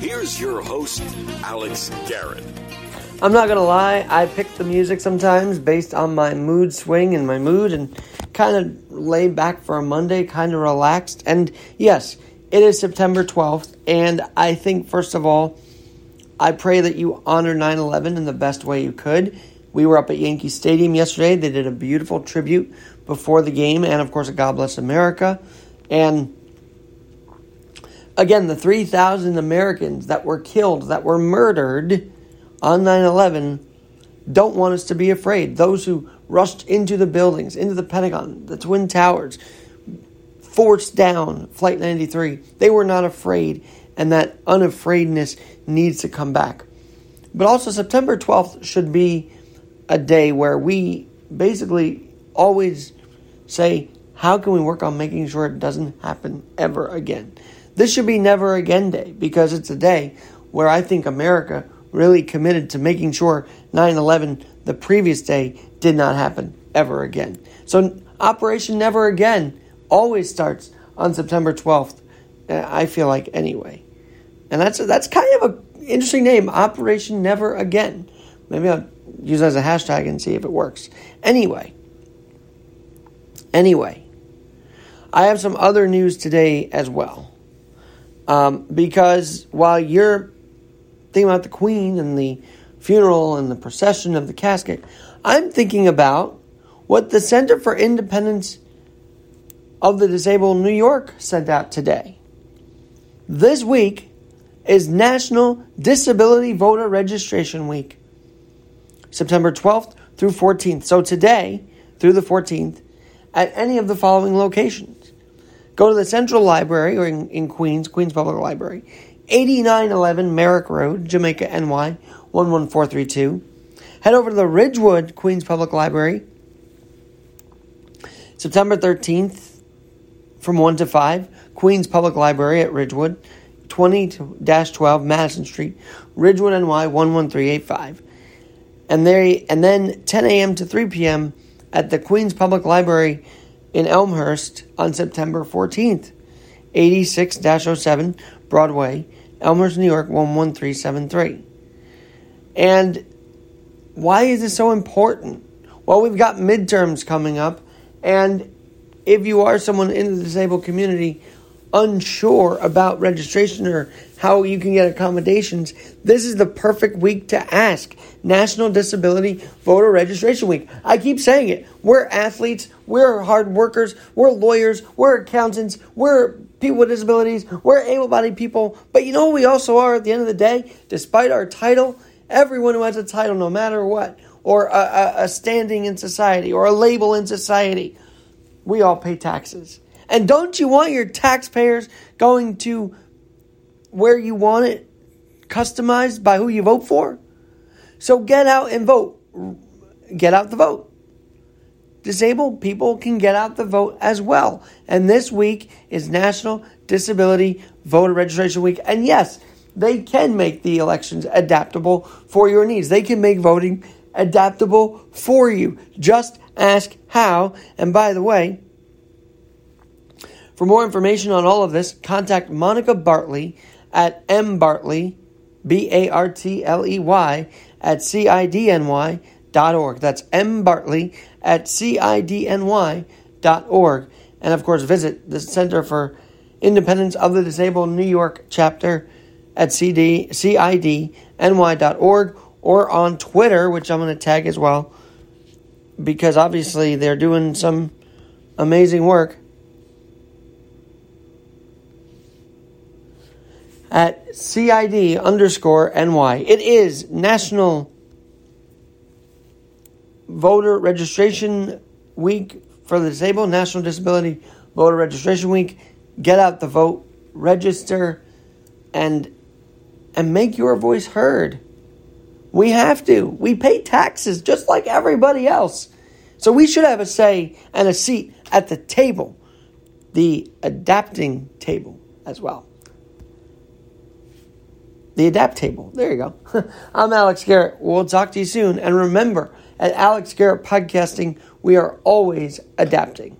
Here's your host, Alex Garrett. I'm not gonna lie, I pick the music sometimes based on my mood swing and my mood and kind of lay back for a Monday, kind of relaxed. And yes, it is September 12th, and I think, first of all, I pray that you honor 9 11 in the best way you could. We were up at Yankee Stadium yesterday. They did a beautiful tribute before the game, and of course, God Bless America. And again, the 3,000 Americans that were killed, that were murdered on 9 11, don't want us to be afraid. Those who rushed into the buildings, into the Pentagon, the Twin Towers, forced down Flight 93, they were not afraid, and that unafraidness needs to come back. But also, September 12th should be a day where we basically always say, how can we work on making sure it doesn't happen ever again? This should be Never Again Day because it's a day where I think America really committed to making sure 9 11, the previous day, did not happen ever again. So, Operation Never Again always starts on September 12th, uh, I feel like, anyway. And that's, that's kind of an interesting name, Operation Never Again. Maybe I'll use it as a hashtag and see if it works. Anyway, anyway, I have some other news today as well. Um, because while you're thinking about the Queen and the funeral and the procession of the casket, I'm thinking about what the Center for Independence of the Disabled New York sent out today. This week is National Disability Voter Registration Week, September 12th through 14th. So today through the 14th at any of the following locations. Go to the Central Library or in, in Queens, Queens Public Library, 8911 Merrick Road, Jamaica, NY 11432. Head over to the Ridgewood Queens Public Library, September 13th from 1 to 5, Queens Public Library at Ridgewood, 20 12 Madison Street, Ridgewood, NY 11385. And, there, and then 10 a.m. to 3 p.m. at the Queens Public Library in Elmhurst on September 14th, 86 07 Broadway, Elmhurst, New York 11373. And why is this so important? Well, we've got midterms coming up, and if you are someone in the disabled community unsure about registration or how you can get accommodations, this is the perfect week to ask. National Disability Voter Registration Week. I keep saying it. We're athletes, we're hard workers, we're lawyers, we're accountants, we're people with disabilities, we're able bodied people. But you know we also are at the end of the day? Despite our title, everyone who has a title, no matter what, or a, a, a standing in society, or a label in society, we all pay taxes. And don't you want your taxpayers going to where you want it customized by who you vote for? So get out and vote. Get out the vote. Disabled people can get out the vote as well. And this week is National Disability Voter Registration Week. And yes, they can make the elections adaptable for your needs. They can make voting adaptable for you. Just ask how. And by the way, for more information on all of this, contact Monica Bartley at mbartley, B A R T L E Y, at cidny.org. That's mbartley at cidny.org. And of course, visit the Center for Independence of the Disabled New York chapter at CD, cidny.org or on Twitter, which I'm going to tag as well, because obviously they're doing some amazing work. At CID underscore NY. It is National Voter Registration Week for the Disabled, National Disability Voter Registration Week. Get out the vote, register, and and make your voice heard. We have to. We pay taxes just like everybody else. So we should have a say and a seat at the table, the adapting table as well. The adapt table. There you go. I'm Alex Garrett. We'll talk to you soon. And remember, at Alex Garrett Podcasting, we are always adapting.